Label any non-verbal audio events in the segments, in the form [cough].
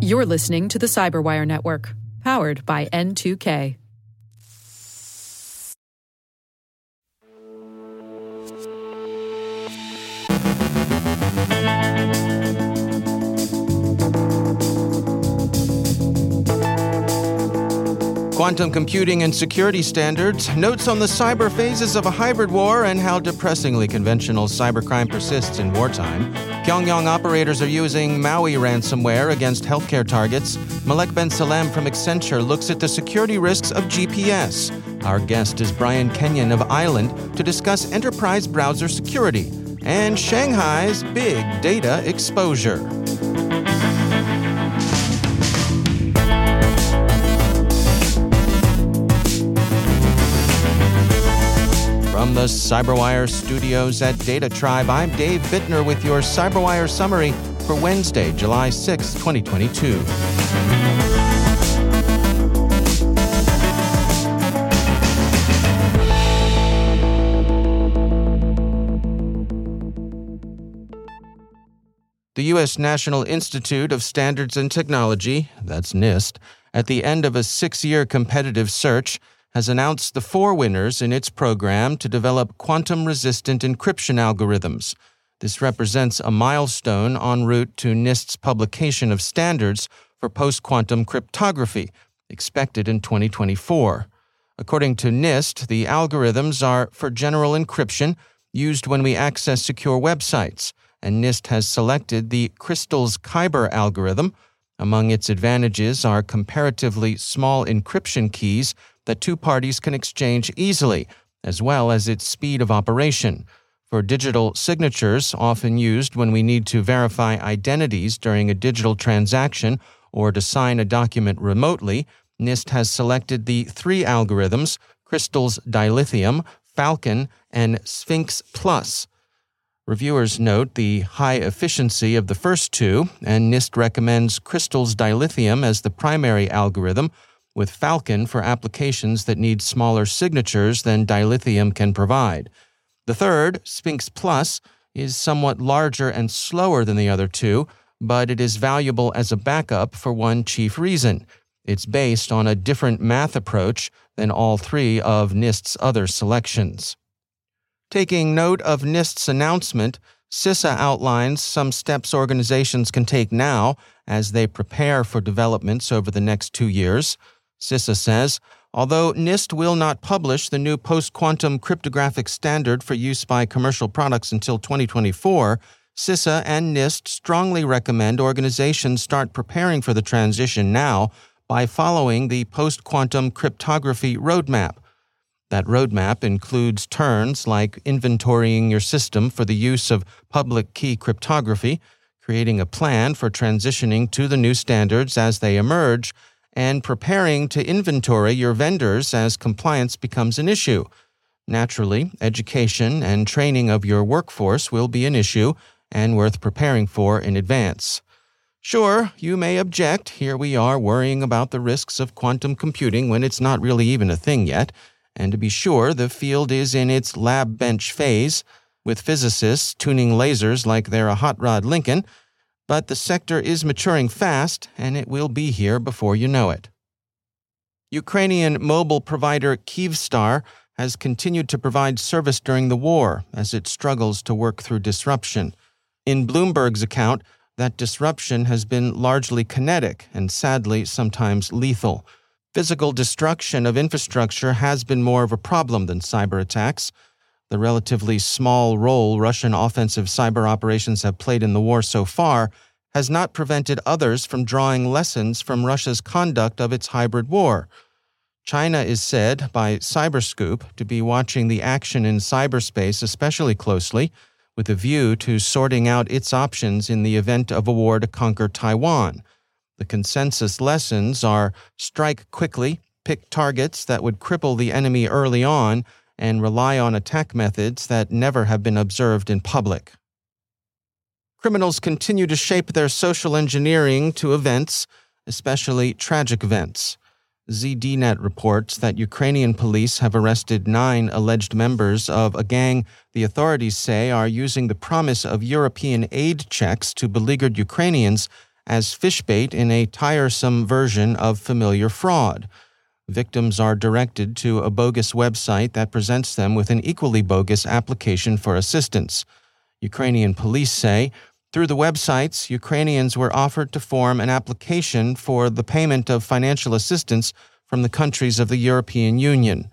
You're listening to the Cyberwire Network, powered by N2K. Quantum computing and security standards, notes on the cyber phases of a hybrid war, and how depressingly conventional cybercrime persists in wartime. Pyongyang operators are using Maui ransomware against healthcare targets. Malek Ben Salem from Accenture looks at the security risks of GPS. Our guest is Brian Kenyon of Island to discuss enterprise browser security and Shanghai's big data exposure. From the Cyberwire studios at Data Tribe, I'm Dave Bittner with your Cyberwire summary for Wednesday, July 6, 2022. The U.S. National Institute of Standards and Technology, that's NIST, at the end of a six year competitive search, has announced the four winners in its program to develop quantum resistant encryption algorithms. This represents a milestone en route to NIST's publication of standards for post quantum cryptography, expected in 2024. According to NIST, the algorithms are for general encryption used when we access secure websites, and NIST has selected the Crystals Kyber algorithm. Among its advantages are comparatively small encryption keys that two parties can exchange easily, as well as its speed of operation. For digital signatures, often used when we need to verify identities during a digital transaction or to sign a document remotely, NIST has selected the three algorithms Crystals Dilithium, Falcon, and SPHINCS Plus. Reviewers note the high efficiency of the first two, and NIST recommends Crystals Dilithium as the primary algorithm with Falcon for applications that need smaller signatures than dilithium can provide. The third, SPHINCS Plus, is somewhat larger and slower than the other two, but it is valuable as a backup for one chief reason. It's based on a different math approach than all three of NIST's other selections. Taking note of NIST's announcement, CISA outlines some steps organizations can take now as they prepare for developments over the next two years. CISA says, although NIST will not publish the new post quantum cryptographic standard for use by commercial products until 2024, CISA and NIST strongly recommend organizations start preparing for the transition now by following the post quantum cryptography roadmap. That roadmap includes turns like inventorying your system for the use of public key cryptography, creating a plan for transitioning to the new standards as they emerge, and preparing to inventory your vendors as compliance becomes an issue. Naturally, education and training of your workforce will be an issue and worth preparing for in advance. Sure, you may object. Here we are worrying about the risks of quantum computing when it's not really even a thing yet. And to be sure, the field is in its lab bench phase, with physicists tuning lasers like they're a hot rod Lincoln but the sector is maturing fast, and it will be here before you know it. Ukrainian mobile provider Kyivstar has continued to provide service during the war as it struggles to work through disruption. In Bloomberg's account, that disruption has been largely kinetic and sadly sometimes lethal. Physical destruction of infrastructure has been more of a problem than cyber attacks. The relatively small role Russian offensive cyber operations have played in the war so far has not prevented others from drawing lessons from Russia's conduct of its hybrid war. China is said by Cyberscoop to be watching the action in cyberspace especially closely, with a view to sorting out its options in the event of a war to conquer Taiwan. The consensus lessons are strike quickly, pick targets that would cripple the enemy early on, and rely on attack methods that never have been observed in public. Criminals continue to shape their social engineering to events, especially tragic events. ZDNet reports that Ukrainian police have arrested nine alleged members of a gang the authorities say are using the promise of European aid checks to beleaguered Ukrainians as fishbait in a tiresome version of familiar fraud. Victims are directed to a bogus website that presents them with an equally bogus application for assistance. Ukrainian police say through the websites, Ukrainians were offered to form an application for the payment of financial assistance from the countries of the European Union.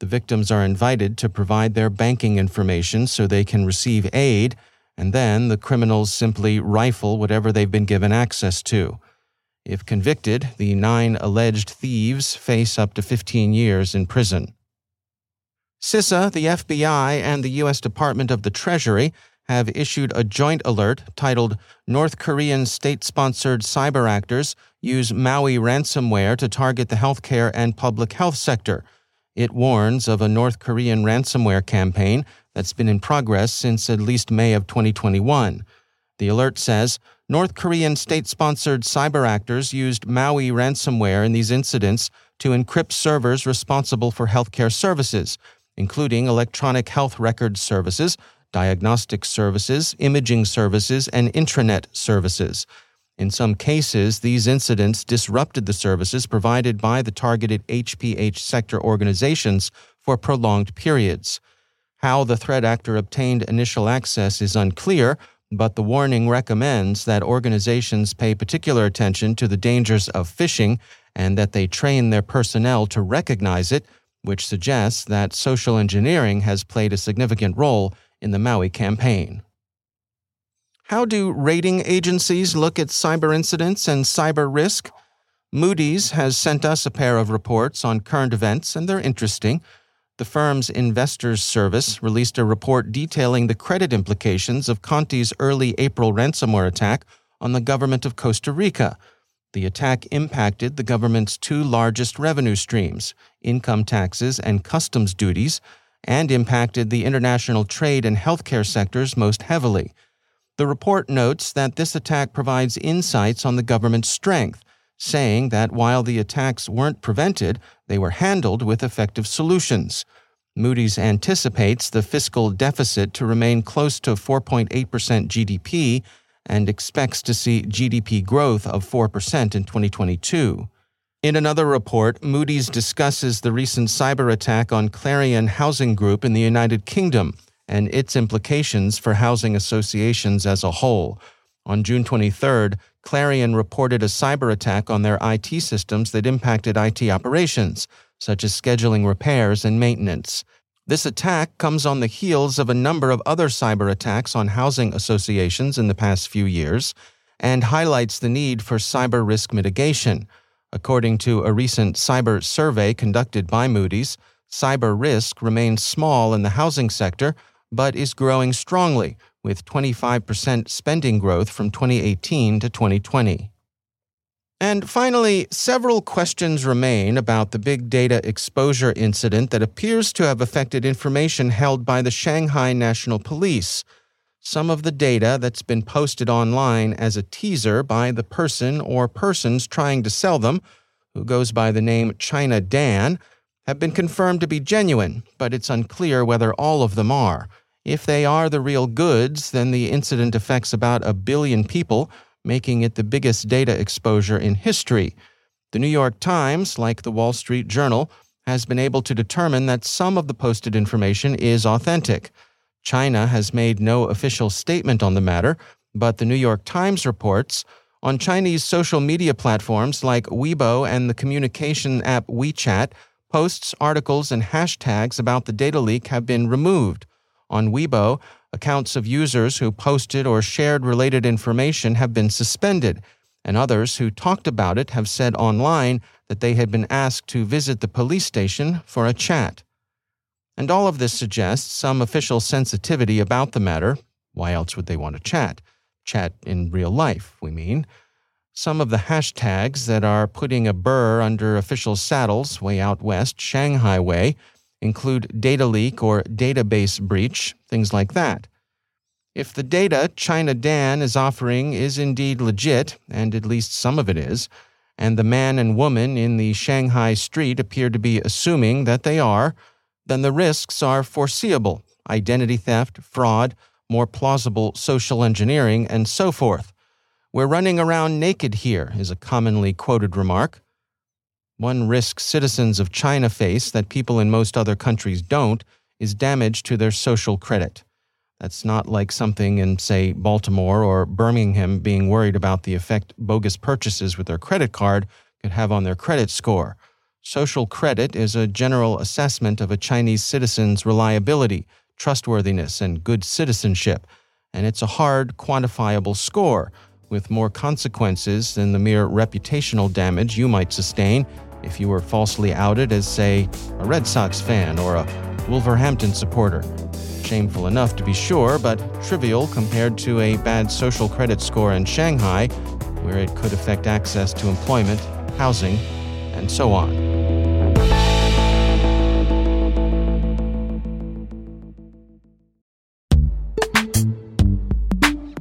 The victims are invited to provide their banking information so they can receive aid, and then the criminals simply rifle whatever they've been given access to. If convicted, the nine alleged thieves face up to 15 years in prison. CISA, the FBI, and the U.S. Department of the Treasury have issued a joint alert titled North Korean state sponsored cyber actors use Maui ransomware to target the healthcare and public health sector. It warns of a North Korean ransomware campaign that's been in progress since at least May of 2021. The alert says North Korean state sponsored cyber actors used Maui ransomware in these incidents to encrypt servers responsible for healthcare services, including electronic health record services diagnostic services, imaging services, and intranet services. In some cases, these incidents disrupted the services provided by the targeted HPH sector organizations for prolonged periods. How the threat actor obtained initial access is unclear, but the warning recommends that organizations pay particular attention to the dangers of phishing and that they train their personnel to recognize it, which suggests that social engineering has played a significant role in the Maui campaign. How do rating agencies look at cyber incidents and cyber risk? Moody's has sent us a pair of reports on current events, and they're interesting. The firm's Investors Service released a report detailing the credit implications of Conti's early April ransomware attack on the government of Costa Rica. The attack impacted the government's two largest revenue streams income taxes and customs duties and impacted the international trade and healthcare sectors most heavily. The report notes that this attack provides insights on the government's strength, saying that while the attacks weren't prevented, they were handled with effective solutions. Moody's anticipates the fiscal deficit to remain close to 4.8% GDP and expects to see GDP growth of 4% in 2022. In another report, Moody's discusses the recent cyber attack on Clarion Housing Group in the United Kingdom and its implications for housing associations as a whole. On June 23rd, Clarion reported a cyber attack on their IT systems that impacted IT operations, such as scheduling repairs and maintenance. This attack comes on the heels of a number of other cyber attacks on housing associations in the past few years and highlights the need for cyber risk mitigation. According to a recent cyber survey conducted by Moody's, cyber risk remains small in the housing sector, but is growing strongly, with 25% spending growth from 2018 to 2020. And finally, several questions remain about the big data exposure incident that appears to have affected information held by the Shanghai National Police some of the data that's been posted online as a teaser by the person or persons trying to sell them, who goes by the name China Dan, have been confirmed to be genuine, but it's unclear whether all of them are. If they are the real goods, then the incident affects about a billion people, making it the biggest data exposure in history. The New York Times, like the Wall Street Journal, has been able to determine that some of the posted information is authentic. China has made no official statement on the matter, but the New York Times reports on Chinese social media platforms like Weibo and the communication app WeChat, posts, articles, and hashtags about the data leak have been removed. On Weibo, accounts of users who posted or shared related information have been suspended, and others who talked about it have said online that they had been asked to visit the police station for a chat. And all of this suggests some official sensitivity about the matter. Why else would they want to chat? Chat in real life, we mean. Some of the hashtags that are putting a burr under official saddles way out west, Shanghai way, include data leak or database breach, things like that. If the data China Dan is offering is indeed legit, and at least some of it is, and the man and woman in the Shanghai street appear to be assuming that they are, then the risks are foreseeable identity theft, fraud, more plausible social engineering, and so forth. We're running around naked here, is a commonly quoted remark. One risk citizens of China face that people in most other countries don't is damage to their social credit. That's not like something in, say, Baltimore or Birmingham being worried about the effect bogus purchases with their credit card could have on their credit score. Social credit is a general assessment of a Chinese citizen's reliability, trustworthiness, and good citizenship, and it's a hard, quantifiable score with more consequences than the mere reputational damage you might sustain if you were falsely outed as, say, a Red Sox fan or a Wolverhampton supporter. Shameful enough to be sure, but trivial compared to a bad social credit score in Shanghai, where it could affect access to employment, housing, and so on.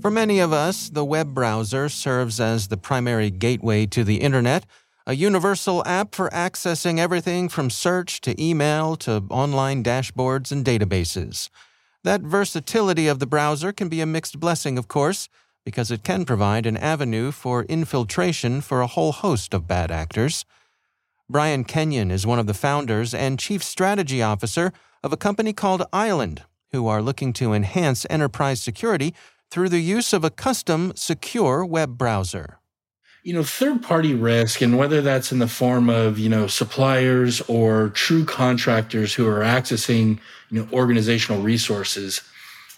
For many of us, the web browser serves as the primary gateway to the internet, a universal app for accessing everything from search to email to online dashboards and databases. That versatility of the browser can be a mixed blessing, of course, because it can provide an avenue for infiltration for a whole host of bad actors. Brian Kenyon is one of the founders and chief strategy officer of a company called Island, who are looking to enhance enterprise security through the use of a custom secure web browser. You know, third party risk, and whether that's in the form of, you know, suppliers or true contractors who are accessing, you know, organizational resources,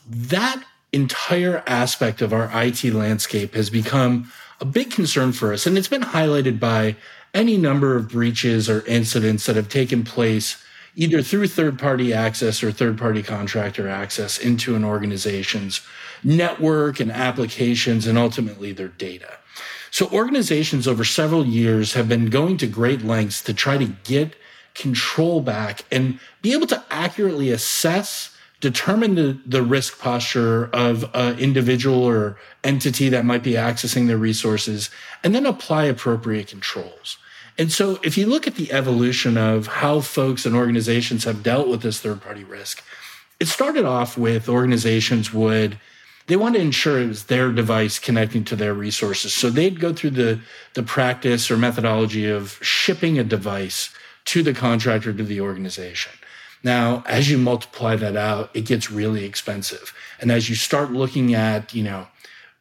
that entire aspect of our IT landscape has become a big concern for us. And it's been highlighted by any number of breaches or incidents that have taken place either through third party access or third party contractor access into an organization's network and applications and ultimately their data. So organizations over several years have been going to great lengths to try to get control back and be able to accurately assess, determine the, the risk posture of an individual or entity that might be accessing their resources, and then apply appropriate controls. And so if you look at the evolution of how folks and organizations have dealt with this third party risk, it started off with organizations would they want to ensure it was their device connecting to their resources. So they'd go through the, the practice or methodology of shipping a device to the contractor to the organization. Now, as you multiply that out, it gets really expensive. And as you start looking at, you know,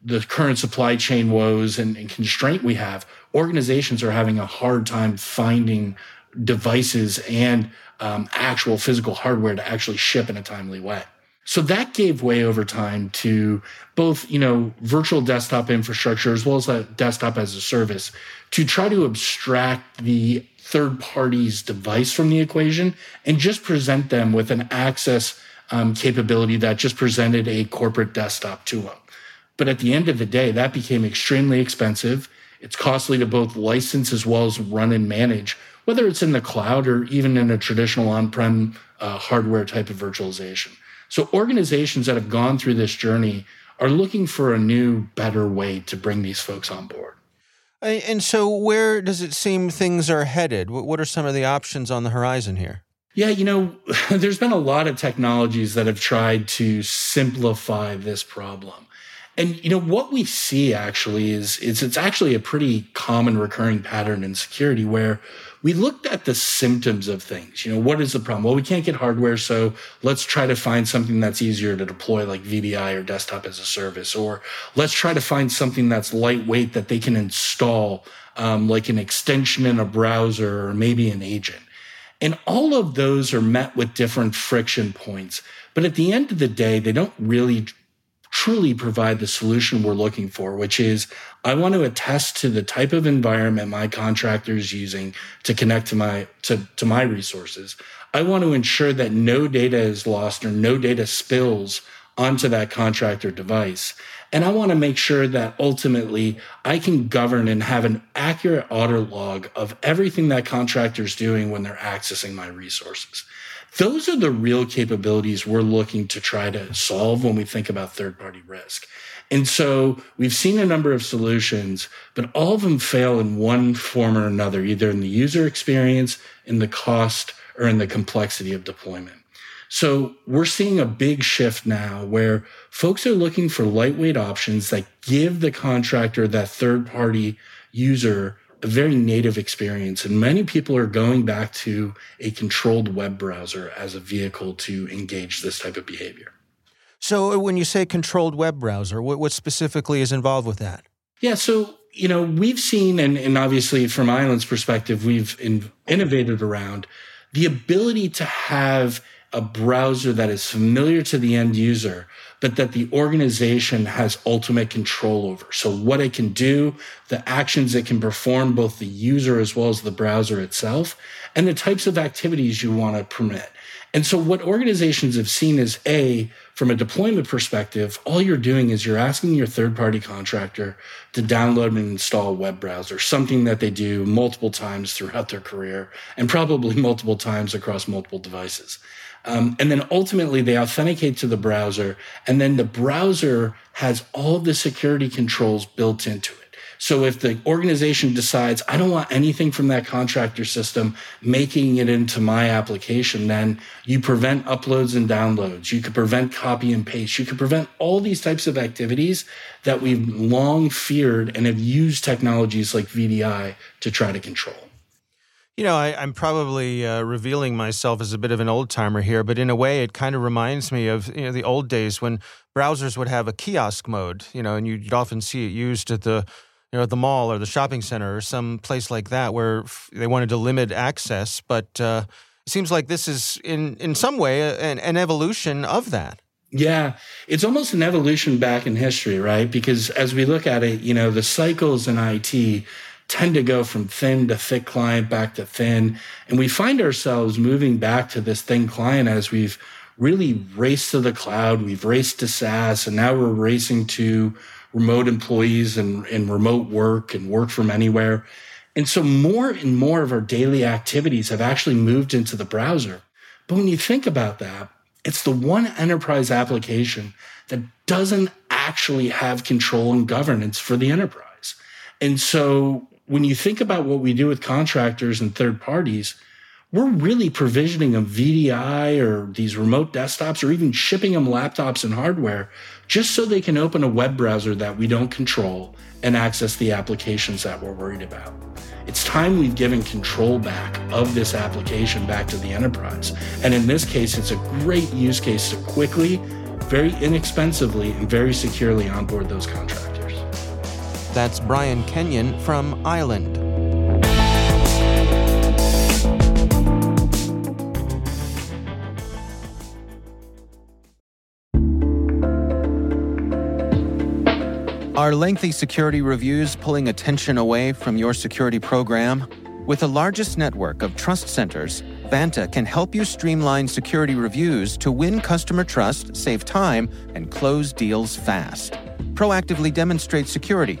the current supply chain woes and, and constraint we have, organizations are having a hard time finding devices and um, actual physical hardware to actually ship in a timely way. So that gave way over time to both, you know, virtual desktop infrastructure as well as a desktop as a service to try to abstract the third party's device from the equation and just present them with an access um, capability that just presented a corporate desktop to them. But at the end of the day, that became extremely expensive. It's costly to both license as well as run and manage, whether it's in the cloud or even in a traditional on prem uh, hardware type of virtualization. So organizations that have gone through this journey are looking for a new, better way to bring these folks on board. And so, where does it seem things are headed? What are some of the options on the horizon here? Yeah, you know, [laughs] there's been a lot of technologies that have tried to simplify this problem. And you know what we see actually is, is it's actually a pretty common recurring pattern in security where we looked at the symptoms of things. You know, what is the problem? Well, we can't get hardware, so let's try to find something that's easier to deploy, like VDI or desktop as a service, or let's try to find something that's lightweight that they can install, um, like an extension in a browser or maybe an agent. And all of those are met with different friction points. But at the end of the day, they don't really truly provide the solution we're looking for, which is I want to attest to the type of environment my contractor is using to connect to my to, to my resources. I want to ensure that no data is lost or no data spills onto that contractor device. And I want to make sure that ultimately I can govern and have an accurate audit log of everything that contractor is doing when they're accessing my resources. Those are the real capabilities we're looking to try to solve when we think about third party risk. And so we've seen a number of solutions, but all of them fail in one form or another, either in the user experience, in the cost, or in the complexity of deployment. So we're seeing a big shift now where folks are looking for lightweight options that give the contractor, that third party user, a very native experience. And many people are going back to a controlled web browser as a vehicle to engage this type of behavior. So, when you say controlled web browser, what, what specifically is involved with that? Yeah, so you know we've seen, and, and obviously from Island's perspective, we've in, innovated around the ability to have a browser that is familiar to the end user, but that the organization has ultimate control over. So, what it can do, the actions it can perform, both the user as well as the browser itself, and the types of activities you want to permit. And so, what organizations have seen is A, from a deployment perspective, all you're doing is you're asking your third party contractor to download and install a web browser, something that they do multiple times throughout their career and probably [laughs] multiple times across multiple devices. Um, and then ultimately they authenticate to the browser, and then the browser has all the security controls built into it. So if the organization decides, I don't want anything from that contractor system making it into my application, then you prevent uploads and downloads. You could prevent copy and paste. You could prevent all these types of activities that we've long feared and have used technologies like VDI to try to control. You know, I, am probably uh, revealing myself as a bit of an old timer here, but in a way, it kind of reminds me of you know the old days when browsers would have a kiosk mode. You know, and you'd often see it used at the you know at the mall or the shopping center or some place like that where they wanted to limit access. But uh, it seems like this is in in some way an, an evolution of that. Yeah, it's almost an evolution back in history, right? Because as we look at it, you know, the cycles in IT tend to go from thin to thick client back to thin. And we find ourselves moving back to this thin client as we've really raced to the cloud, we've raced to SaaS, and now we're racing to remote employees and, and remote work and work from anywhere. And so more and more of our daily activities have actually moved into the browser. But when you think about that, it's the one enterprise application that doesn't actually have control and governance for the enterprise. And so when you think about what we do with contractors and third parties, we're really provisioning them VDI or these remote desktops or even shipping them laptops and hardware just so they can open a web browser that we don't control and access the applications that we're worried about. It's time we've given control back of this application back to the enterprise. And in this case, it's a great use case to quickly, very inexpensively, and very securely onboard those contractors. That's Brian Kenyon from Island. Are lengthy security reviews pulling attention away from your security program? With the largest network of trust centers, Vanta can help you streamline security reviews to win customer trust, save time, and close deals fast. Proactively demonstrate security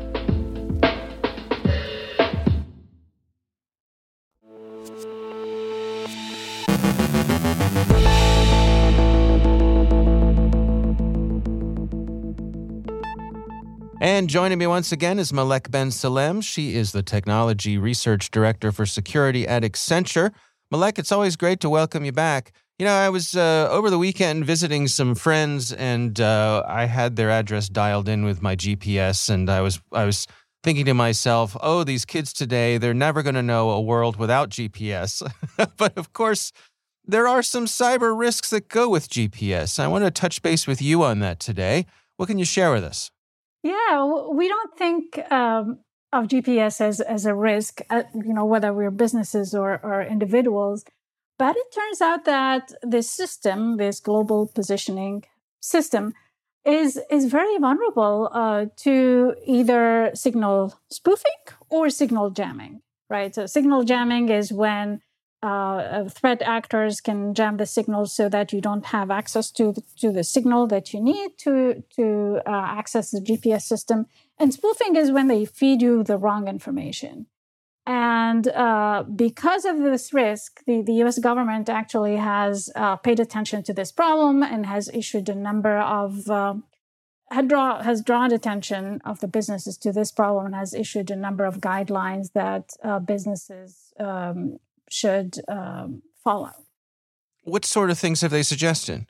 And joining me once again is Malek Ben Salem. She is the Technology Research Director for Security at Accenture. Malek, it's always great to welcome you back. You know, I was uh, over the weekend visiting some friends, and uh, I had their address dialed in with my GPS, and I was I was thinking to myself, "Oh, these kids today, they're never going to know a world without GPS." [laughs] but of course, there are some cyber risks that go with GPS. I want to touch base with you on that today. What can you share with us? Yeah, we don't think um, of GPS as, as a risk, uh, you know, whether we're businesses or, or individuals. But it turns out that this system, this global positioning system, is is very vulnerable uh, to either signal spoofing or signal jamming. Right. So signal jamming is when uh, threat actors can jam the signal so that you don't have access to the, to the signal that you need to to uh, access the GPS system. And spoofing is when they feed you the wrong information. And uh, because of this risk, the, the US government actually has uh, paid attention to this problem and has issued a number of uh, had draw, has drawn attention of the businesses to this problem and has issued a number of guidelines that uh, businesses um, should um, follow. What sort of things have they suggested?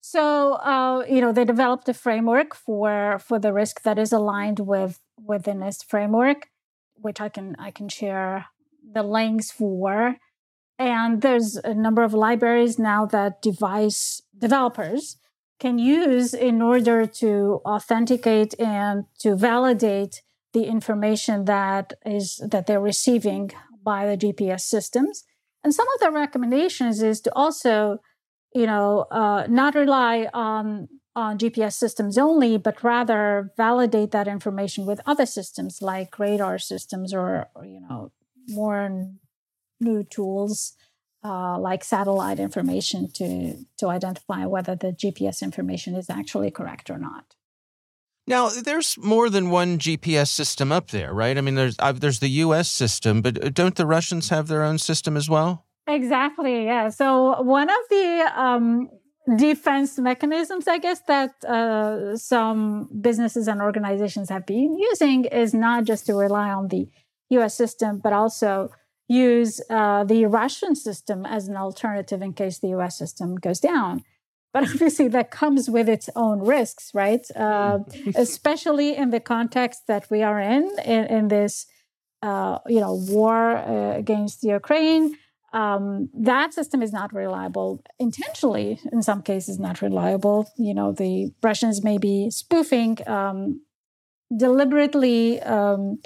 So, uh, you know, they developed a framework for for the risk that is aligned with within this framework, which I can I can share the links for. And there's a number of libraries now that device developers can use in order to authenticate and to validate the information that is that they're receiving by the GPS systems. And some of the recommendations is to also, you know, uh, not rely on on GPS systems only, but rather validate that information with other systems like radar systems or, or you know, more new tools uh, like satellite information to to identify whether the GPS information is actually correct or not. Now, there's more than one GPS system up there, right? I mean, there's there's the U.S. system, but uh, don't the Russians have their own system as well? Exactly. Yeah. So one of the um, defense mechanisms, I guess, that uh, some businesses and organizations have been using is not just to rely on the U.S. system, but also use uh, the Russian system as an alternative in case the U.S. system goes down but [laughs] obviously that comes with its own risks right? Uh, especially in the context that we are in in, in this uh, you know war uh, against ukraine. Um, that system is not reliable. Intentionally in some cases not reliable. You know the russians may be spoofing um, deliberately um,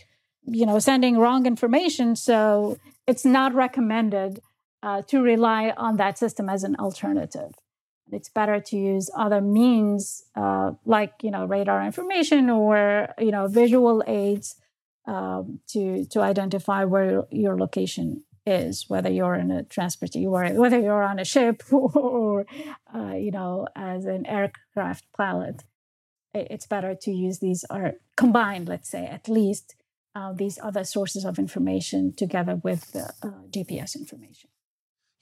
you know sending wrong information. So it's not recommended uh, to rely on that system as an alternative it's better to use other means uh, like you know radar information or you know visual aids um, to to identify where your location is whether you're in a transportation whether you're on a ship [laughs] or uh, you know as an aircraft pilot it's better to use these or combined let's say at least uh, these other sources of information together with the uh, gps information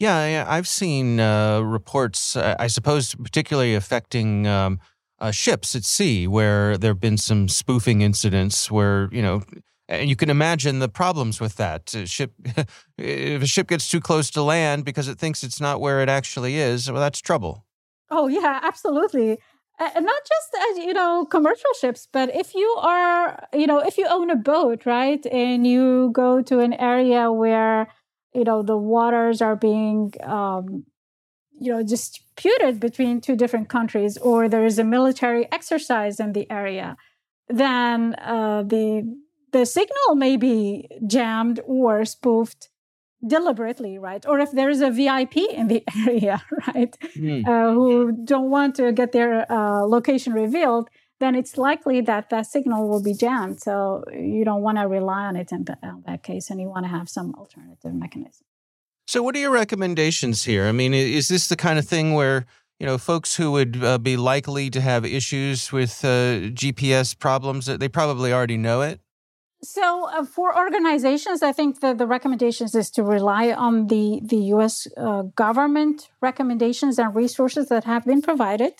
yeah, I've seen uh, reports, uh, I suppose, particularly affecting um, uh, ships at sea, where there have been some spoofing incidents where, you know, and you can imagine the problems with that. A ship, [laughs] if a ship gets too close to land because it thinks it's not where it actually is, well, that's trouble. Oh, yeah, absolutely. And not just as you know commercial ships but if you are you know if you own a boat right and you go to an area where you know the waters are being um, you know disputed between two different countries or there is a military exercise in the area then uh, the the signal may be jammed or spoofed deliberately, right? Or if there is a VIP in the [laughs] area, right, mm. uh, who don't want to get their uh, location revealed, then it's likely that that signal will be jammed. So you don't want to rely on it in, that case, and you want to have some alternative mechanism. So, what are your recommendations here? I mean, is this the kind of thing where you know folks who would uh, be likely to have issues with uh, GPS problems they probably already know it? So uh, for organizations, I think that the recommendations is to rely on the the U.S. Uh, government recommendations and resources that have been provided.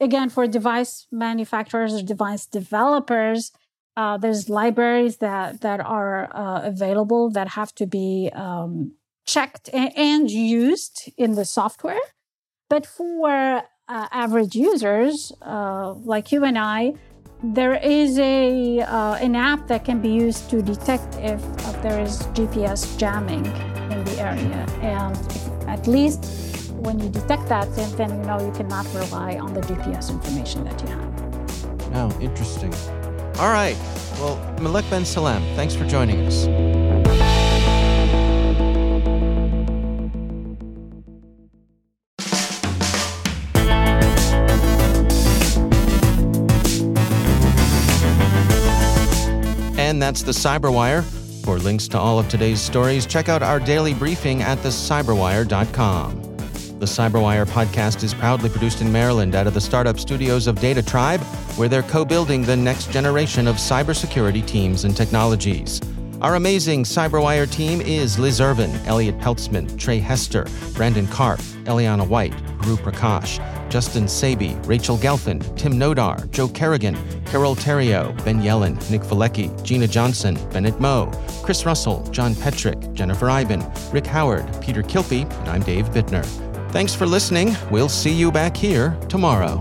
Again, for device manufacturers or device developers, uh, there's libraries that that are uh, available that have to be um, checked and, and, used in the software. But for uh, average users uh, like you and I, there is a uh, an app that can be used to detect if, if there is GPS jamming in the area, and at least when you detect that, then, then you know you cannot rely on the GPS information that you have. Oh, interesting. All right. Well, Malek Ben Salem, thanks for joining us. And that's the Cyberwire. For links to all of today's stories, check out our daily briefing at thecyberwire.com. The Cyberwire podcast is proudly produced in Maryland out of the startup studios of Data Tribe, where they're co building the next generation of cybersecurity teams and technologies. Our amazing Cyberwire team is Liz Irvin, Elliott Peltzman, Trey Hester, Brandon Karpf, Eliana White, Puru Prakash, Justin Sabie, Rachel Gelfand, Tim Nodar, Joe Carrigan, Carole Theriault, Ben Yelin, Nick Veliky, Gina Johnson, Bennett Moe, Chris Russell, John Petrik, Jennifer Eiben, Rick Howard, Peter Kilpe, and I'm Dave Bittner. Thanks for listening. We'll see you back here tomorrow.